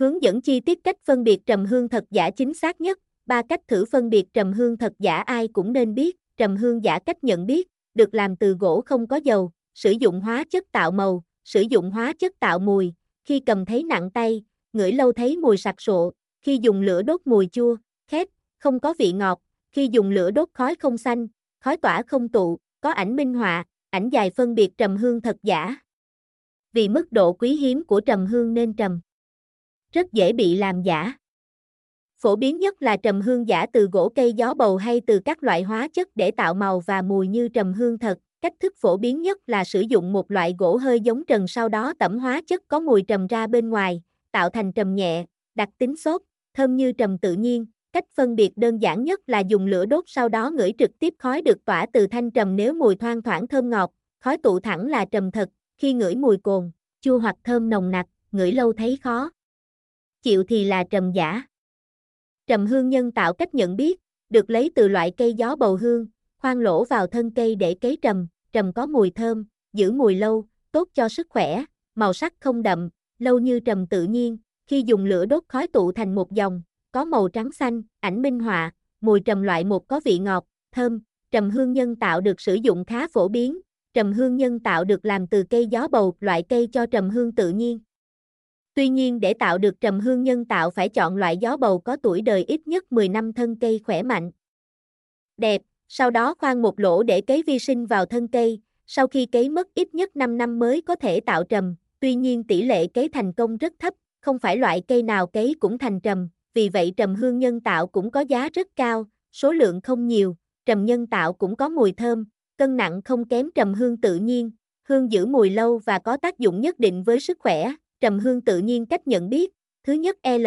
Hướng dẫn chi tiết cách phân biệt trầm hương thật giả chính xác nhất. Ba cách thử phân biệt trầm hương thật giả ai cũng nên biết. Trầm hương giả cách nhận biết, được làm từ gỗ không có dầu, sử dụng hóa chất tạo màu, sử dụng hóa chất tạo mùi. Khi cầm thấy nặng tay, ngửi lâu thấy mùi sặc sụa. Khi dùng lửa đốt mùi chua, khét, không có vị ngọt. Khi dùng lửa đốt khói không xanh, khói tỏa không tụ, có ảnh minh họa, ảnh dài phân biệt trầm hương thật giả. Vì mức độ quý hiếm của trầm hương nên trầm rất dễ bị làm giả. Phổ biến nhất là trầm hương giả từ gỗ cây gió bầu hay từ các loại hóa chất để tạo màu và mùi như trầm hương thật. Cách thức phổ biến nhất là sử dụng một loại gỗ hơi giống trần sau đó tẩm hóa chất có mùi trầm ra bên ngoài, tạo thành trầm nhẹ, đặc tính sốt thơm như trầm tự nhiên. Cách phân biệt đơn giản nhất là dùng lửa đốt sau đó ngửi trực tiếp khói được tỏa từ thanh trầm nếu mùi thoang thoảng thơm ngọt, khói tụ thẳng là trầm thật, khi ngửi mùi cồn, chua hoặc thơm nồng nặc, ngửi lâu thấy khó chịu thì là trầm giả. Trầm hương nhân tạo cách nhận biết, được lấy từ loại cây gió bầu hương, khoan lỗ vào thân cây để cấy trầm, trầm có mùi thơm, giữ mùi lâu, tốt cho sức khỏe, màu sắc không đậm, lâu như trầm tự nhiên, khi dùng lửa đốt khói tụ thành một dòng, có màu trắng xanh, ảnh minh họa, mùi trầm loại một có vị ngọt, thơm, trầm hương nhân tạo được sử dụng khá phổ biến, trầm hương nhân tạo được làm từ cây gió bầu, loại cây cho trầm hương tự nhiên. Tuy nhiên để tạo được trầm hương nhân tạo phải chọn loại gió bầu có tuổi đời ít nhất 10 năm thân cây khỏe mạnh. Đẹp, sau đó khoan một lỗ để cấy vi sinh vào thân cây, sau khi cấy mất ít nhất 5 năm mới có thể tạo trầm, tuy nhiên tỷ lệ cấy thành công rất thấp, không phải loại cây nào cấy cũng thành trầm, vì vậy trầm hương nhân tạo cũng có giá rất cao, số lượng không nhiều, trầm nhân tạo cũng có mùi thơm, cân nặng không kém trầm hương tự nhiên, hương giữ mùi lâu và có tác dụng nhất định với sức khỏe. Trầm hương tự nhiên cách nhận biết. Thứ nhất L.